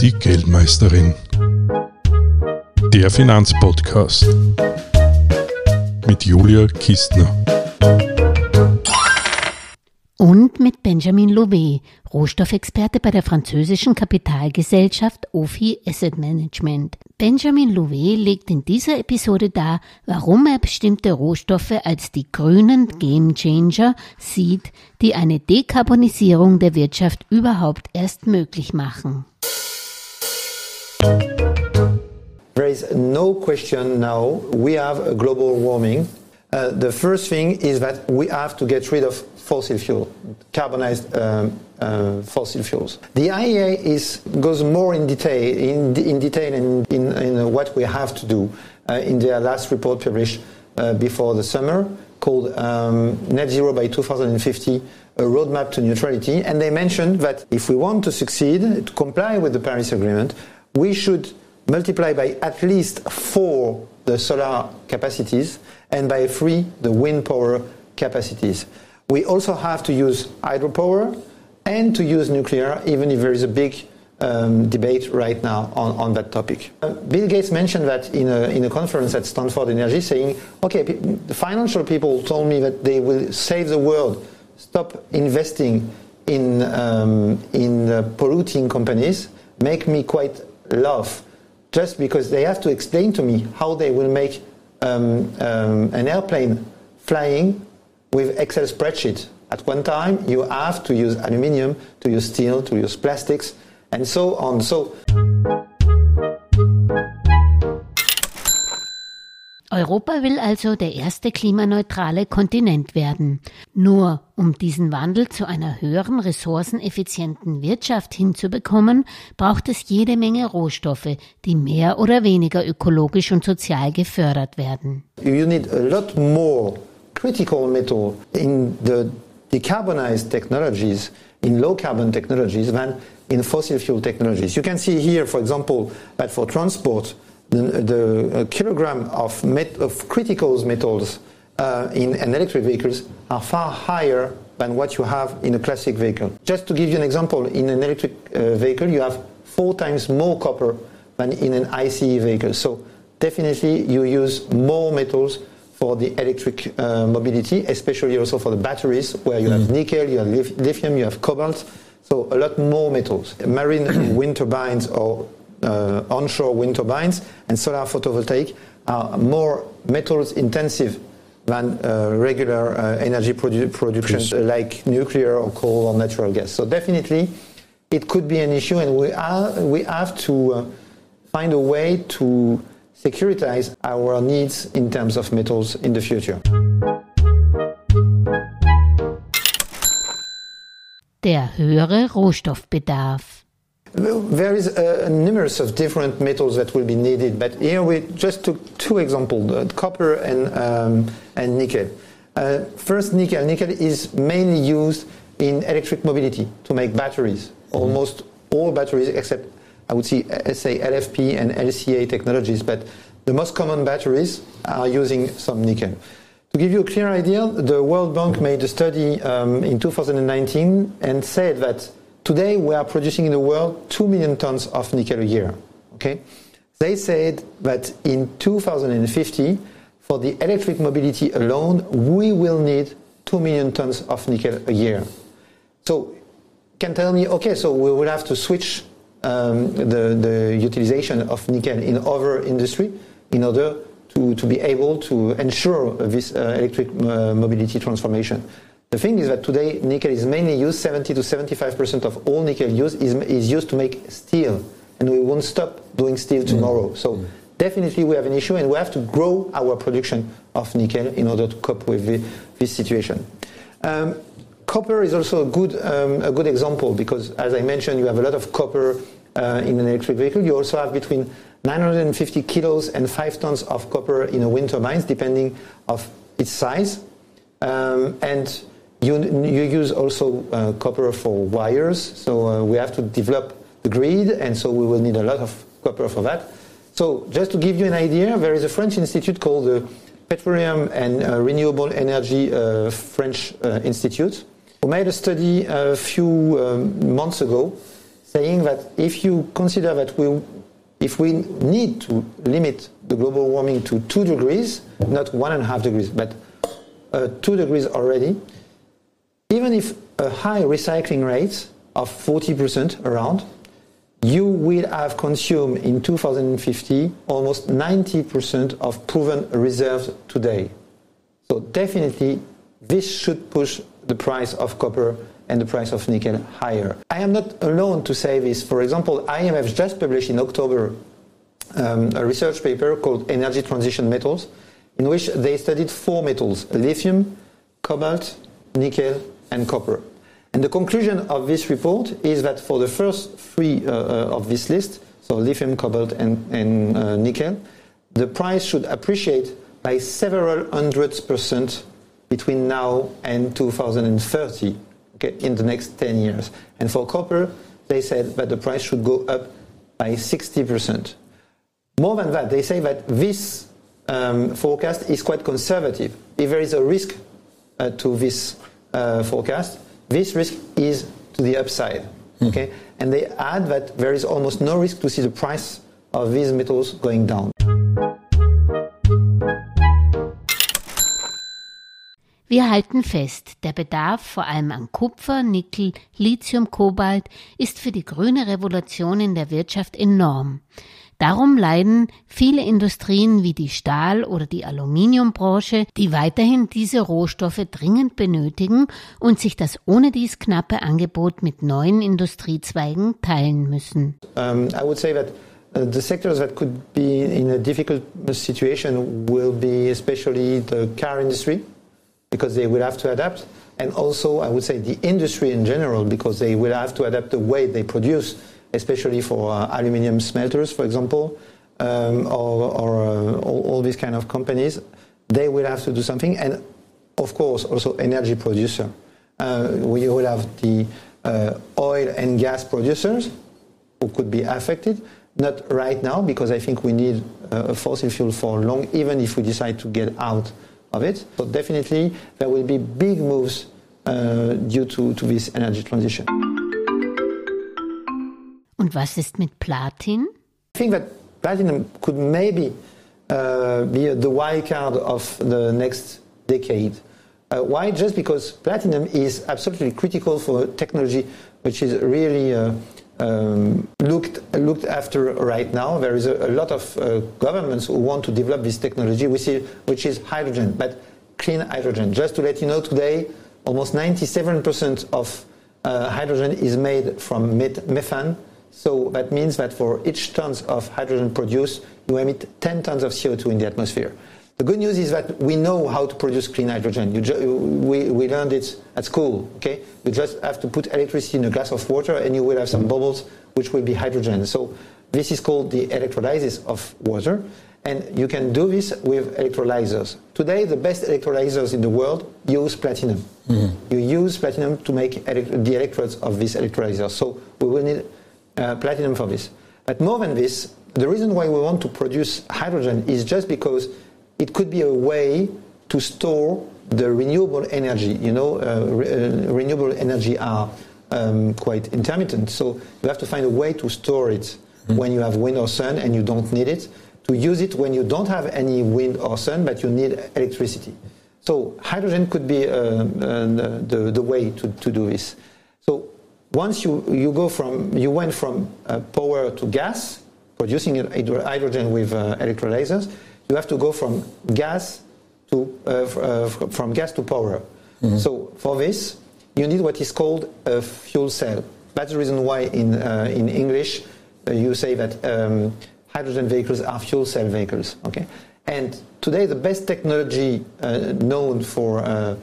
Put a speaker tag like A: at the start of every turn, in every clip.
A: Die Geldmeisterin. Der Finanzpodcast mit Julia Kistner.
B: Und mit Benjamin Louvet, Rohstoffexperte bei der französischen Kapitalgesellschaft OFI Asset Management. Benjamin Louvet legt in dieser Episode dar, warum er bestimmte Rohstoffe als die grünen Gamechanger sieht, die eine Dekarbonisierung der Wirtschaft überhaupt erst möglich machen.
C: There is no question now we have global warming. Uh, the first thing is that we have to get rid of fossil fuel, carbonized um, uh, fossil fuels. The IEA is, goes more in detail in, in detail in, in, in, what we have to do uh, in their last report published uh, before the summer called um, Net Zero by 2050, a roadmap to neutrality. And they mentioned that if we want to succeed, to comply with the Paris Agreement, we should multiply by at least four the solar capacities and by three the wind power capacities. We also have to use hydropower and to use nuclear, even if there is a big um, debate right now on, on that topic. Uh, Bill Gates mentioned that in a, in a conference at Stanford Energy, saying, okay, the financial people told me that they will save the world, stop investing in, um, in uh, polluting companies, make me quite laugh just because they have to explain to me how they will make um, um an airplane flying with Excel spreadsheet. At one time, you have to use aluminium, to use steel, to use plastics, and so on. So.
B: Europa will also der erste klimaneutrale Kontinent werden. Nur um diesen Wandel zu einer höheren ressourceneffizienten Wirtschaft hinzubekommen, braucht es jede Menge Rohstoffe, die mehr oder weniger ökologisch und sozial gefördert werden.
C: You need a lot more critical metal in the decarbonized technologies, in low carbon technologies, than in fossil fuel technologies. You can see here, for example, that for transport, the, the uh, kilogram of, met, of critical metals uh, in an electric vehicles are far higher than what you have in a classic vehicle. Just to give you an example, in an electric uh, vehicle, you have four times more copper than in an ICE vehicle. So definitely you use more metals for the electric uh, mobility, especially also for the batteries, where you mm. have nickel, you have lithium, you have cobalt, so a lot more metals. Marine wind turbines or onshore wind turbines and solar photovoltaic are more metals intensive than uh, regular uh, energy produ production yes. like nuclear or coal or natural gas. So definitely it could be an issue and we, are, we have to uh, find a way to securitize our needs in terms of metals in the future.
B: Der höhere Rohstoffbedarf.
C: There is a, numerous of different metals that will be needed, but here we just took two examples: uh, copper and um, and nickel. Uh, first, nickel. Nickel is mainly used in electric mobility to make batteries. Mm-hmm. Almost all batteries, except I would say, uh, say LFP and LCA technologies, but the most common batteries are using some nickel. To give you a clear idea, the World Bank made a study um, in 2019 and said that today we are producing in the world 2 million tons of nickel a year. Okay? They said that in 2050, for the electric mobility alone, we will need 2 million tons of nickel a year. So, can tell me, okay, so we will have to switch um, the, the utilization of nickel in other industry in order to, to be able to ensure this uh, electric uh, mobility transformation. The thing is that today nickel is mainly used, 70 to 75% of all nickel used is, is used to make steel. And we won't stop doing steel mm. tomorrow. Mm. So definitely we have an issue and we have to grow our production of nickel in order to cope with the, this situation. Um, copper is also a good, um, a good example because, as I mentioned, you have a lot of copper uh, in an electric vehicle. You also have between 950 kilos and 5 tons of copper in a wind turbine, depending of its size. Um, and you, you use also uh, copper for wires, so uh, we have to develop the grid, and so we will need a lot of copper for that. So just to give you an idea, there is a French institute called the Petroleum and uh, Renewable Energy uh, French uh, Institute, who made a study a few um, months ago saying that if you consider that we, if we need to limit the global warming to two degrees, not one and a half degrees, but uh, two degrees already, even if a high recycling rate of 40% around, you will have consumed in 2050 almost 90% of proven reserves today. So definitely this should push the price of copper and the price of nickel higher. I am not alone to say this. For example, IMF just published in October um, a research paper called Energy Transition Metals, in which they studied four metals lithium, cobalt, nickel, and copper. And the conclusion of this report is that for the first three uh, uh, of this list, so lithium, cobalt, and, and uh, nickel, the price should appreciate by several hundreds percent between now and 2030, okay, in the next 10 years. And for copper, they said that the price should go up by 60%. More than that, they say that this um, forecast is quite conservative. If there is a risk uh, to this uh, forecast, this risk is to the upside. Mm. Okay? And they add that there is almost no risk to see the price of these metals going down.
B: Wir halten fest, der Bedarf vor allem an Kupfer, Nickel, Lithium, Kobalt ist für die grüne Revolution in der Wirtschaft enorm. Darum leiden viele Industrien wie die Stahl- oder die Aluminiumbranche, die weiterhin diese Rohstoffe dringend benötigen und sich das ohne dies knappe Angebot mit neuen Industriezweigen teilen müssen.
C: Um, I would say that uh, the sectors that could be in a difficult situation will be especially the car industry because they will have to adapt and also I would say the industry in general because they will have to adapt the way they produce especially for uh, aluminium smelters, for example, um, or, or uh, all, all, these kind of companies, they will have to do something. And of course, also energy producer. Uh, we will have the uh, oil and gas producers who could be affected. Not right now, because I think we need uh, a fossil fuel for long, even if we decide to get out of it. But definitely, there will be big moves uh, due to, to this energy transition.
B: Und was ist mit Platin?
C: I think that platinum could maybe uh, be the wild card of the next decade. Uh, why? Just because platinum is absolutely critical for technology, which is really uh, um, looked looked after right now. There is a, a lot of uh, governments who want to develop this technology, which is, which is hydrogen, but clean hydrogen. Just to let you know, today almost 97% of uh, hydrogen is made from methane so that means that for each tons of hydrogen produced, you emit 10 tons of CO2 in the atmosphere. The good news is that we know how to produce clean hydrogen. You we, we learned it at school, okay? You just have to put electricity in a glass of water and you will have some bubbles which will be hydrogen. So this is called the electrolysis of water. And you can do this with electrolyzers. Today, the best electrolyzers in the world use platinum. Mm-hmm. You use platinum to make the electrodes of this electrolyzer. So we will need platinum for this. But more than this, the reason why we want to produce hydrogen is just because it could be a way to store the renewable energy. You know, uh, re- uh, renewable energy are um, quite intermittent, so you have to find a way to store it mm-hmm. when you have wind or sun and you don't need it. To use it when you don't have any wind or sun, but you need electricity. So hydrogen could be uh, uh, the, the way to, to do this. Once you, you go from, you went from uh, power to gas, producing hydrogen with uh, electrolyzers, you have to go from gas to, uh, uh from gas to power. Mm-hmm. So for this, you need what is called a fuel cell. That's the reason why in, uh, in English uh, you say that um, hydrogen vehicles are fuel cell vehicles. Okay? And today the best technology known for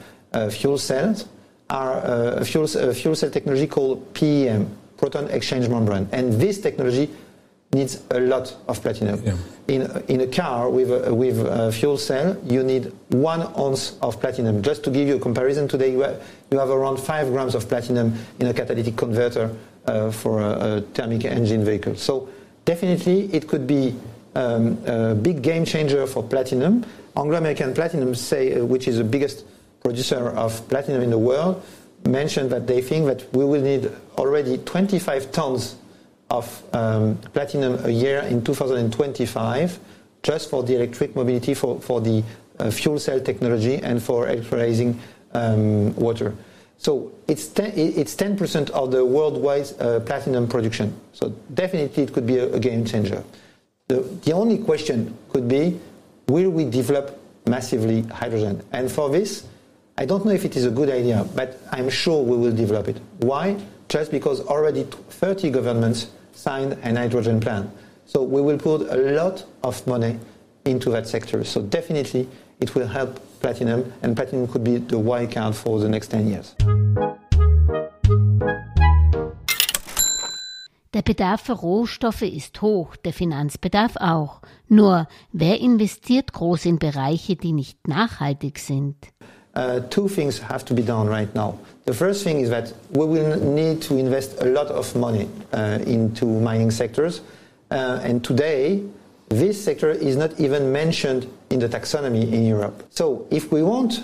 C: fuel cells are uh, a, fuel, a fuel cell technology called PEM, proton exchange membrane. And this technology needs a lot of platinum. Yeah. In, in a car with a, with a fuel cell, you need one ounce of platinum. Just to give you a comparison, today you have, you have around five grams of platinum in a catalytic converter uh, for a, a, thermic engine vehicle. So definitely it could be um, a big game changer for platinum. Anglo American Platinum, say, uh, which is the biggest producer of platinum in the world, mentioned that they think that we will need already 25 tons of um, platinum a year in 2025 just for the electric mobility, for, for the uh, fuel cell technology, and for electrolyzing um, water. So it's 10, it's 10% of the worldwide uh, platinum production. So definitely it could be a, a game changer. The, the only question could be, will we develop massively hydrogen? And for this, I don't know if it is a good idea, but I'm sure we will develop it. Why? Just because already 30 governments signed an hydrogen plan. So we will put a lot of money into that sector. So definitely it will help platinum, and platinum could be the wild card for the next 10 years.
B: Der Bedarf für Rohstoffe ist hoch, der Finanzbedarf auch. Nur, wer investiert groß in Bereiche, die nicht nachhaltig sind?
C: Uh, two things have to be done right now. The first thing is that we will need to invest a lot of money uh, into mining sectors. Uh, and today, this sector is not even mentioned in the taxonomy in Europe. So if we want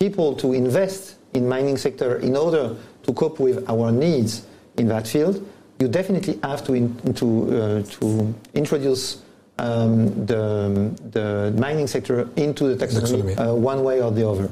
C: people to invest in mining sector in order to cope with our needs in that field, you definitely have to, in, to, uh, to introduce um, the, the mining sector into the taxonomy, uh, one way or the other.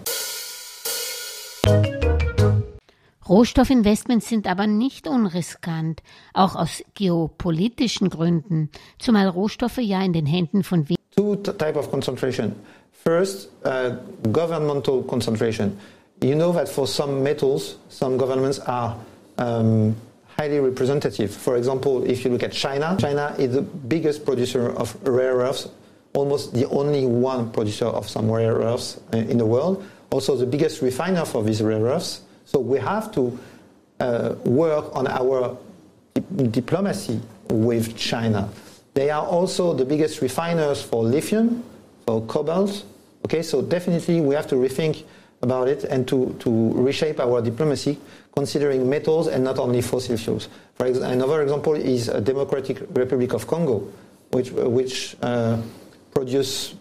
B: Rohstoffinvestments sind aber nicht unriskant, auch aus geopolitischen Gründen, zumal Rohstoffe ja in den Händen von
C: Two type of concentration. First, uh, governmental concentration. You know that for some metals, some governments are um, highly representative. For example, if you look at China, China is the biggest producer of rare earths, almost the only one producer of some rare earths uh, in the world, also the biggest refiner for these rare earths. So we have to uh, work on our diplomacy with China. They are also the biggest refiners for lithium, for cobalt. Okay, so definitely we have to rethink about it and to, to reshape our diplomacy considering metals and not only fossil fuels. For ex- another example is a Democratic Republic of Congo, which, which uh,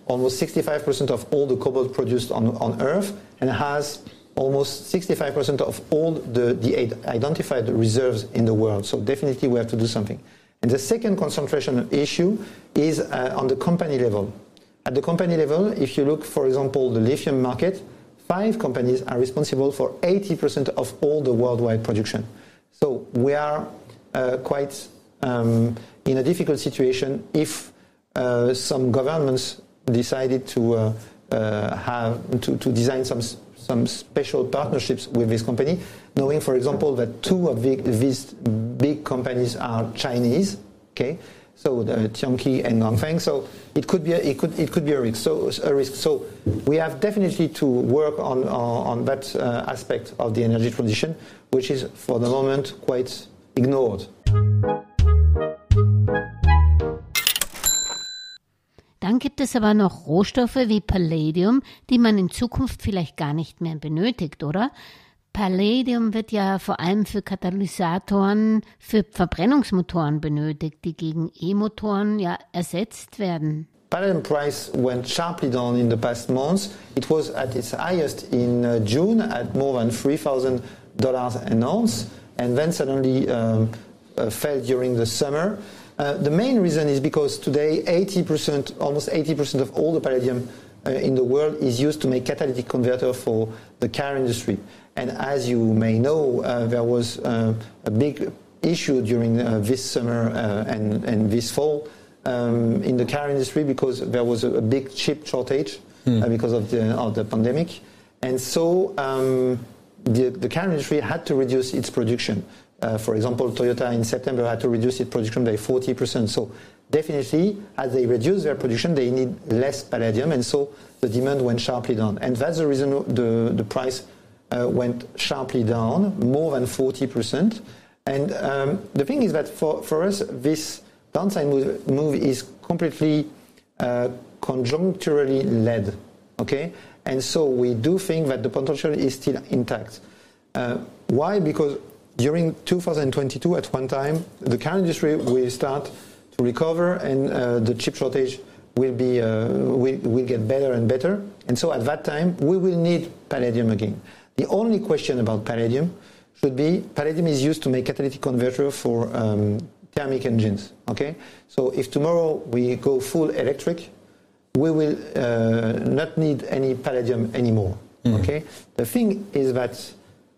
C: almost 65% of all the cobalt produced on, on Earth and has almost 65% of all the, the identified reserves in the world. So definitely we have to do something. And the second concentration issue is uh, on the company level. At the company level, if you look, for example, the lithium market, five companies are responsible for 80% of all the worldwide production. So we are uh, quite um, in a difficult situation if uh, some governments decided to uh, uh have to, to design some some special partnerships with this company, knowing, for example, that two of the, these big companies are Chinese. Okay, so the Tianqi and Ganfeng. So it could be a, it could it could be a risk. So a risk. So we have definitely to work on on, on that uh, aspect of the energy transition, which is for the moment quite ignored.
B: Dann gibt es aber noch Rohstoffe wie Palladium, die man in Zukunft vielleicht gar nicht mehr benötigt, oder? Palladium wird ja vor allem für Katalysatoren für Verbrennungsmotoren benötigt, die gegen E-Motoren ja ersetzt werden.
C: Palladium price went sharply down in the past months. It was at its highest in uh, June at more than $3,000 an ounce and then suddenly um, uh, fell during the summer. Uh, the main reason is because today 80%, almost 80% of all the palladium uh, in the world is used to make catalytic converter for the car industry. And as you may know, uh, there was uh, a big issue during uh, this summer and, and, this fall um, in the car industry because there was a, a big chip shortage mm. because of the, of the pandemic. And so um, the, the car industry had to reduce its production. Uh, for example, Toyota in September had to reduce its production by 40%. So definitely, as they reduce their production, they need less palladium, and so the demand went sharply down. And that's the reason the, the price uh, went sharply down, more than 40%. And um, the thing is that for, for us, this downside move, move is completely uh, conjuncturally led. Okay? And so we do think that the potential is still intact. Uh, why? Because during 2022, at one time, the car industry will start to recover and uh, the chip shortage will, be, uh, will, will get better and better. And so at that time, we will need palladium again. The only question about palladium should be palladium is used to make catalytic converter for um, thermic engines. Okay, so if tomorrow we go full electric, we will uh, not need any palladium anymore. Mm. Okay, the thing is that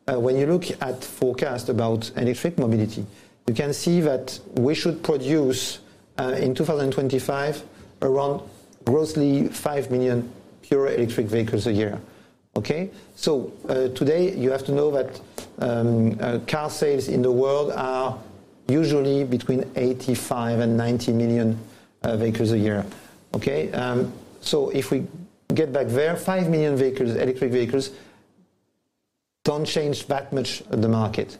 C: uh, when you look at forecast about electric mobility, you can see that we should produce uh, in 2025 around grossly 5 million pure electric vehicles a year. Okay, so uh, today you have to know that um, uh, car sales in the world are usually between 85 and 90 million uh, vehicles a year. Okay, um, so if we get back there, 5 million vehicles, electric vehicles, don't change that much the market.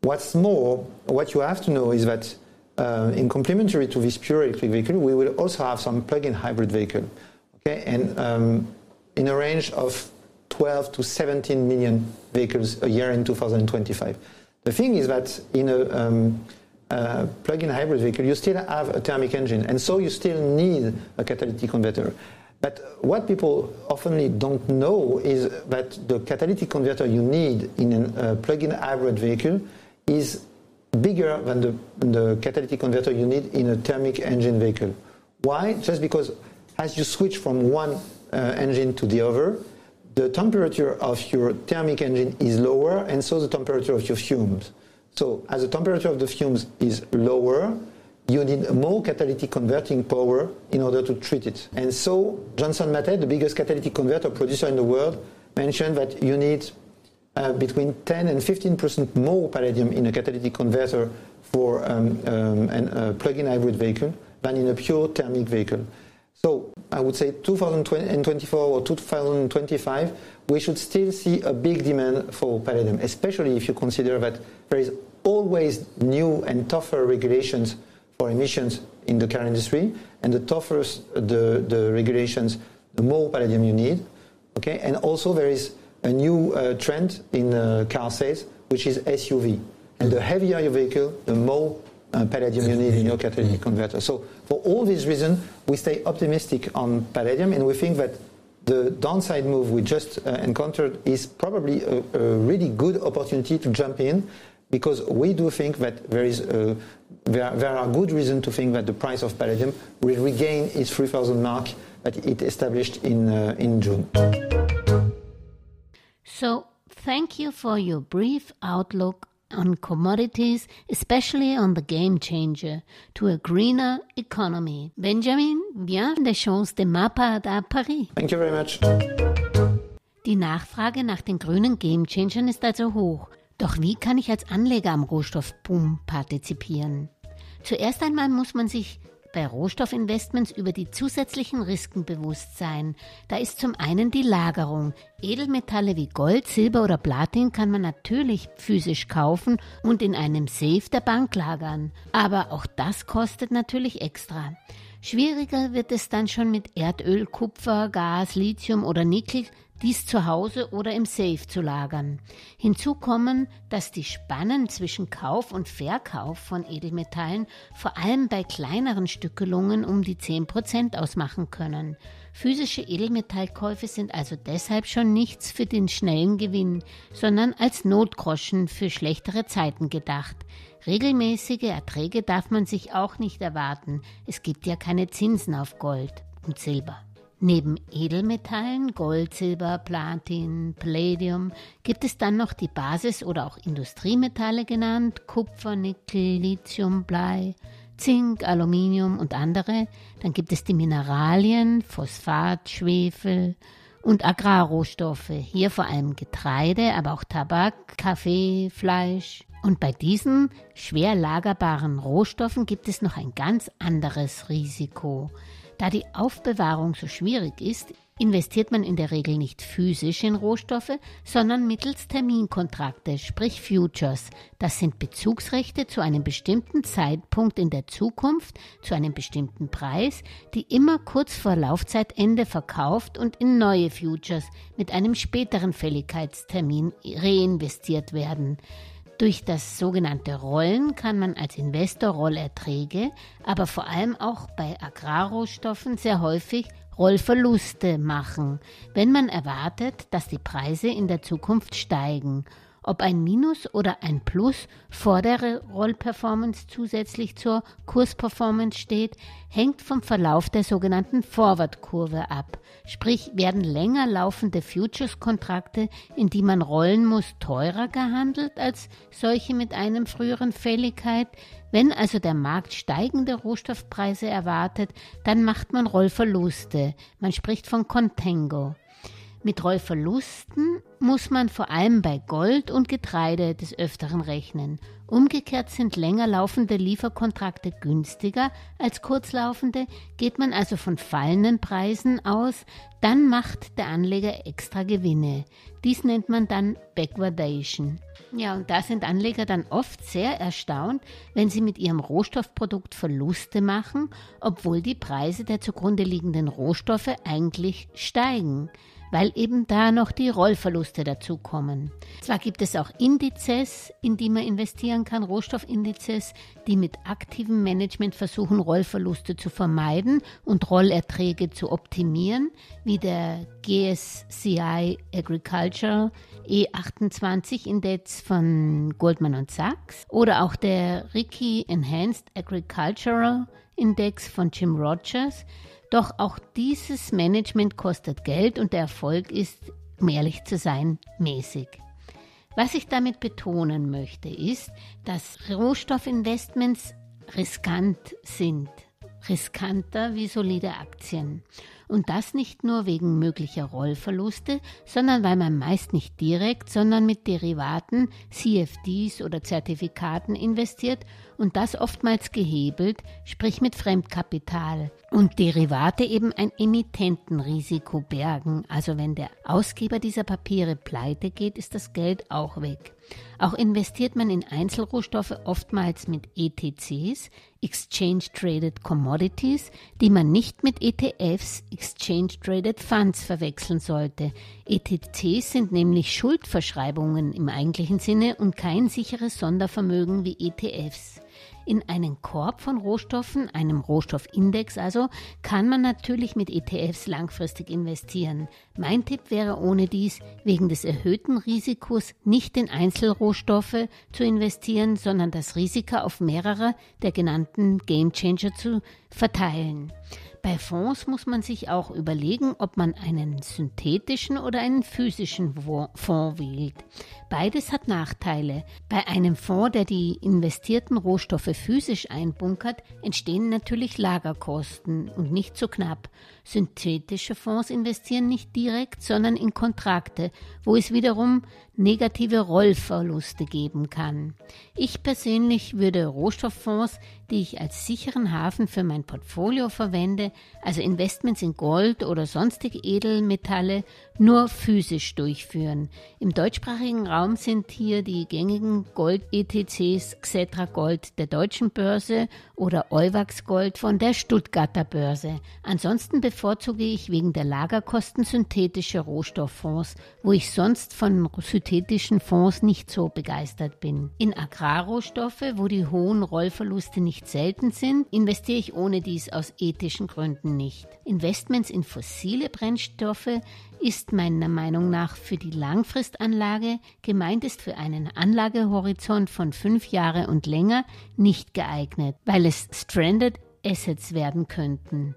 C: What's more, what you have to know is that uh, in complementary to this pure electric vehicle, we will also have some plug-in hybrid vehicle, okay, and um, in a range of 12 to 17 million vehicles a year in 2025. The thing is that in a um, uh, plug-in hybrid vehicle, you still have a thermic engine, and so you still need a catalytic converter. But what people often don't know is that the catalytic converter you need in a uh, plug-in hybrid vehicle is bigger than the, the catalytic converter you need in a thermic engine vehicle. Why? Just because as you switch from one uh, engine to the other, the temperature of your thermic engine is lower, and so the temperature of your fumes. So, as the temperature of the fumes is lower, you need more catalytic converting power in order to treat it. And so, Johnson Matthey, the biggest catalytic converter producer in the world, mentioned that you need uh, between 10 and 15 percent more palladium in a catalytic converter for um, um, a plug-in hybrid vehicle than in a pure thermic vehicle. So I would say 2024 or 2025, we should still see a big demand for palladium, especially if you consider that there is always new and tougher regulations for emissions in the car industry, and the tougher the, the regulations, the more palladium you need. Okay, and also there is a new uh, trend in uh, car sales, which is SUV. And the heavier your vehicle, the more uh, palladium you need in your catalytic converter. So for all these reasons, we stay optimistic on palladium, and we think that the downside move we just uh, encountered is probably a, a, really good opportunity to jump in because we do think that there is a, there, there are good reasons to think that the price of palladium will regain its 3000 mark that it established in uh, in June.
B: So, thank you for your brief outlook on commodities, especially on the game changer to a greener economy. Benjamin, bien des chances de ma part à Paris.
C: Thank you very much.
B: Die Nachfrage nach den grünen Game Changern ist also hoch. Doch wie kann ich als Anleger am Rohstoffboom partizipieren? Zuerst einmal muss man sich bei Rohstoffinvestments über die zusätzlichen Risiken bewusst sein. Da ist zum einen die Lagerung. Edelmetalle wie Gold, Silber oder Platin kann man natürlich physisch kaufen und in einem Safe der Bank lagern. Aber auch das kostet natürlich extra. Schwieriger wird es dann schon mit Erdöl, Kupfer, Gas, Lithium oder Nickel, dies zu Hause oder im Safe zu lagern. Hinzu kommen, dass die Spannen zwischen Kauf und Verkauf von Edelmetallen vor allem bei kleineren Stückelungen um die 10% ausmachen können. Physische Edelmetallkäufe sind also deshalb schon nichts für den schnellen Gewinn, sondern als Notgroschen für schlechtere Zeiten gedacht. Regelmäßige Erträge darf man sich auch nicht erwarten. Es gibt ja keine Zinsen auf Gold und Silber. Neben Edelmetallen, Gold, Silber, Platin, Palladium gibt es dann noch die Basis- oder auch Industriemetalle genannt, Kupfer, Nickel, Lithium, Blei, Zink, Aluminium und andere. Dann gibt es die Mineralien, Phosphat, Schwefel und Agrarrohstoffe. Hier vor allem Getreide, aber auch Tabak, Kaffee, Fleisch. Und bei diesen schwer lagerbaren Rohstoffen gibt es noch ein ganz anderes Risiko. Da die Aufbewahrung so schwierig ist, investiert man in der Regel nicht physisch in Rohstoffe, sondern mittels Terminkontrakte, sprich Futures. Das sind Bezugsrechte zu einem bestimmten Zeitpunkt in der Zukunft, zu einem bestimmten Preis, die immer kurz vor Laufzeitende verkauft und in neue Futures mit einem späteren Fälligkeitstermin reinvestiert werden. Durch das sogenannte Rollen kann man als Investor Rollerträge, aber vor allem auch bei Agrarrohstoffen sehr häufig Rollverluste machen, wenn man erwartet, dass die Preise in der Zukunft steigen ob ein Minus oder ein Plus vor der Rollperformance zusätzlich zur Kursperformance steht, hängt vom Verlauf der sogenannten Forward-Kurve ab. Sprich, werden länger laufende Futures-Kontrakte, in die man rollen muss, teurer gehandelt als solche mit einem früheren Fälligkeit. Wenn also der Markt steigende Rohstoffpreise erwartet, dann macht man Rollverluste. Man spricht von Contango. Mit Rollverlusten muss man vor allem bei Gold und Getreide des Öfteren rechnen. Umgekehrt sind länger laufende Lieferkontrakte günstiger als kurzlaufende, geht man also von fallenden Preisen aus, dann macht der Anleger extra Gewinne. Dies nennt man dann Backwardation. Ja, und da sind Anleger dann oft sehr erstaunt, wenn sie mit ihrem Rohstoffprodukt Verluste machen, obwohl die Preise der zugrunde liegenden Rohstoffe eigentlich steigen weil eben da noch die Rollverluste dazukommen. Zwar gibt es auch Indizes, in die man investieren kann, Rohstoffindizes, die mit aktivem Management versuchen, Rollverluste zu vermeiden und Rollerträge zu optimieren, wie der GSCI Agricultural E28 Index von Goldman Sachs oder auch der Ricky Enhanced Agricultural Index von Jim Rogers, doch auch dieses Management kostet Geld und der Erfolg ist, um ehrlich zu sein, mäßig. Was ich damit betonen möchte, ist, dass Rohstoffinvestments riskant sind. Riskanter wie solide Aktien. Und das nicht nur wegen möglicher Rollverluste, sondern weil man meist nicht direkt, sondern mit Derivaten, CFDs oder Zertifikaten investiert und das oftmals gehebelt, sprich mit Fremdkapital. Und Derivate eben ein Emittentenrisiko bergen. Also wenn der Ausgeber dieser Papiere pleite geht, ist das Geld auch weg. Auch investiert man in Einzelrohstoffe oftmals mit ETCs, Exchange Traded Commodities, die man nicht mit ETFs, Exchange Traded Funds verwechseln sollte. ETCs sind nämlich Schuldverschreibungen im eigentlichen Sinne und kein sicheres Sondervermögen wie ETFs. In einen Korb von Rohstoffen, einem Rohstoffindex also, kann man natürlich mit ETFs langfristig investieren. Mein Tipp wäre ohne dies wegen des erhöhten Risikos nicht in Einzelrohstoffe zu investieren, sondern das Risiko auf mehrere der genannten Gamechanger zu verteilen. Bei Fonds muss man sich auch überlegen, ob man einen synthetischen oder einen physischen Fonds wählt. Beides hat Nachteile. Bei einem Fonds, der die investierten Rohstoffe physisch einbunkert, entstehen natürlich Lagerkosten und nicht so knapp. Synthetische Fonds investieren nicht direkt, sondern in Kontrakte, wo es wiederum negative Rollverluste geben kann. Ich persönlich würde Rohstofffonds, die ich als sicheren Hafen für mein Portfolio verwende, also Investments in Gold oder sonstige Edelmetalle, nur physisch durchführen. Im deutschsprachigen Raum sind hier die gängigen Gold-ETCs Xetra Gold der deutschen Börse oder Euwax Gold von der Stuttgarter Börse. Ansonsten bevorzuge ich wegen der Lagerkosten synthetische Rohstofffonds, wo ich sonst von synthetischen Fonds nicht so begeistert bin. In Agrarrohstoffe, wo die hohen Rollverluste nicht selten sind, investiere ich ohne dies aus ethischen Gründen nicht. Investments in fossile Brennstoffe ist meiner Meinung nach für die Langfristanlage, gemeint ist für einen Anlagehorizont von fünf Jahre und länger, nicht geeignet, weil es Stranded Assets werden könnten.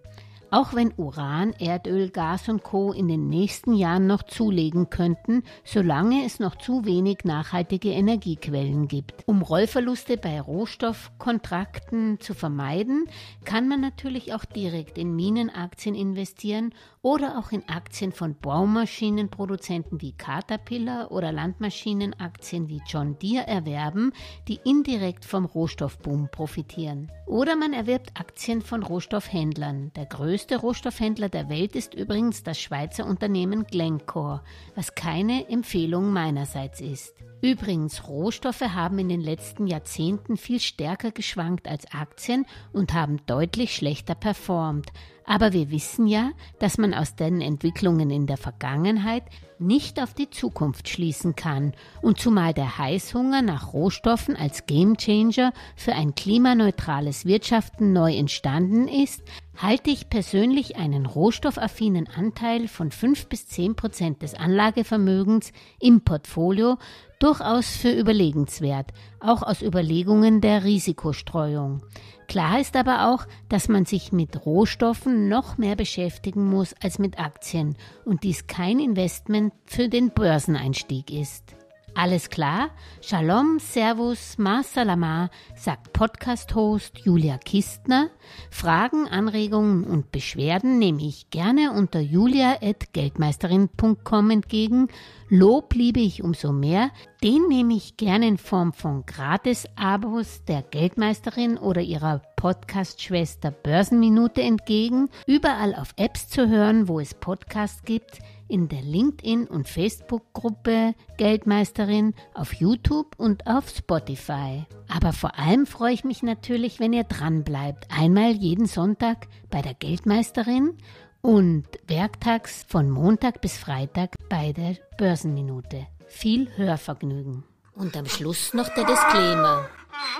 B: Auch wenn Uran, Erdöl, Gas und Co. in den nächsten Jahren noch zulegen könnten, solange es noch zu wenig nachhaltige Energiequellen gibt. Um Rollverluste bei Rohstoffkontrakten zu vermeiden, kann man natürlich auch direkt in Minenaktien investieren oder auch in Aktien von Baumaschinenproduzenten wie Caterpillar oder Landmaschinenaktien wie John Deere erwerben, die indirekt vom Rohstoffboom profitieren. Oder man erwirbt Aktien von Rohstoffhändlern. Der größte Rohstoffhändler der Welt ist übrigens das Schweizer Unternehmen Glencore, was keine Empfehlung meinerseits ist. Übrigens, Rohstoffe haben in den letzten Jahrzehnten viel stärker geschwankt als Aktien und haben deutlich schlechter performt. Aber wir wissen ja, dass man aus den Entwicklungen in der Vergangenheit nicht auf die Zukunft schließen kann. Und zumal der Heißhunger nach Rohstoffen als Gamechanger für ein klimaneutrales Wirtschaften neu entstanden ist, halte ich persönlich einen rohstoffaffinen Anteil von 5 bis 10 Prozent des Anlagevermögens im Portfolio durchaus für überlegenswert, auch aus Überlegungen der Risikostreuung. Klar ist aber auch, dass man sich mit Rohstoffen noch mehr beschäftigen muss als mit Aktien und dies kein Investment für den Börseneinstieg ist. Alles klar? Shalom, Servus, Ma Salama, sagt Podcast-Host Julia Kistner. Fragen, Anregungen und Beschwerden nehme ich gerne unter julia.geldmeisterin.com entgegen. Lob liebe ich umso mehr. Den nehme ich gerne in Form von Gratis-Abos der Geldmeisterin oder ihrer Podcast-Schwester Börsenminute entgegen. Überall auf Apps zu hören, wo es Podcasts gibt in der LinkedIn- und Facebook-Gruppe Geldmeisterin, auf YouTube und auf Spotify. Aber vor allem freue ich mich natürlich, wenn ihr dran bleibt. Einmal jeden Sonntag bei der Geldmeisterin und werktags von Montag bis Freitag bei der Börsenminute. Viel Hörvergnügen. Und am Schluss noch der Disclaimer.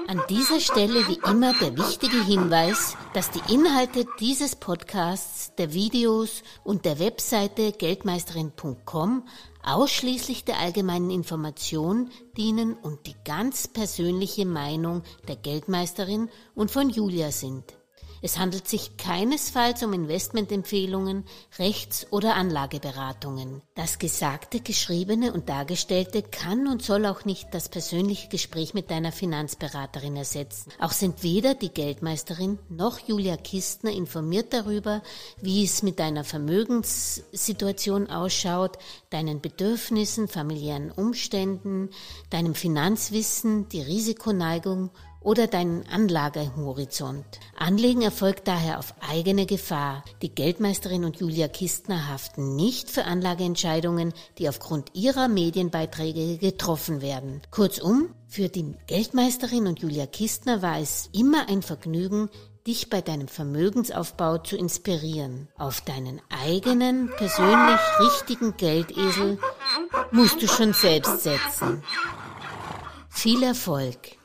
B: An dieser Stelle wie immer der wichtige Hinweis, dass die Inhalte dieses Podcasts, der Videos und der Webseite geldmeisterin.com ausschließlich der allgemeinen Information dienen und die ganz persönliche Meinung der Geldmeisterin und von Julia sind. Es handelt sich keinesfalls um Investmentempfehlungen, Rechts- oder Anlageberatungen. Das Gesagte, Geschriebene und Dargestellte kann und soll auch nicht das persönliche Gespräch mit deiner Finanzberaterin ersetzen. Auch sind weder die Geldmeisterin noch Julia Kistner informiert darüber, wie es mit deiner Vermögenssituation ausschaut, deinen Bedürfnissen, familiären Umständen, deinem Finanzwissen, die Risikoneigung oder deinen Anlagehorizont. Anlegen erfolgt daher auf eigene Gefahr. Die Geldmeisterin und Julia Kistner haften nicht für Anlageentscheidungen, die aufgrund ihrer Medienbeiträge getroffen werden. Kurzum, für die Geldmeisterin und Julia Kistner war es immer ein Vergnügen, dich bei deinem Vermögensaufbau zu inspirieren. Auf deinen eigenen, persönlich richtigen Geldesel musst du schon selbst setzen. Viel Erfolg!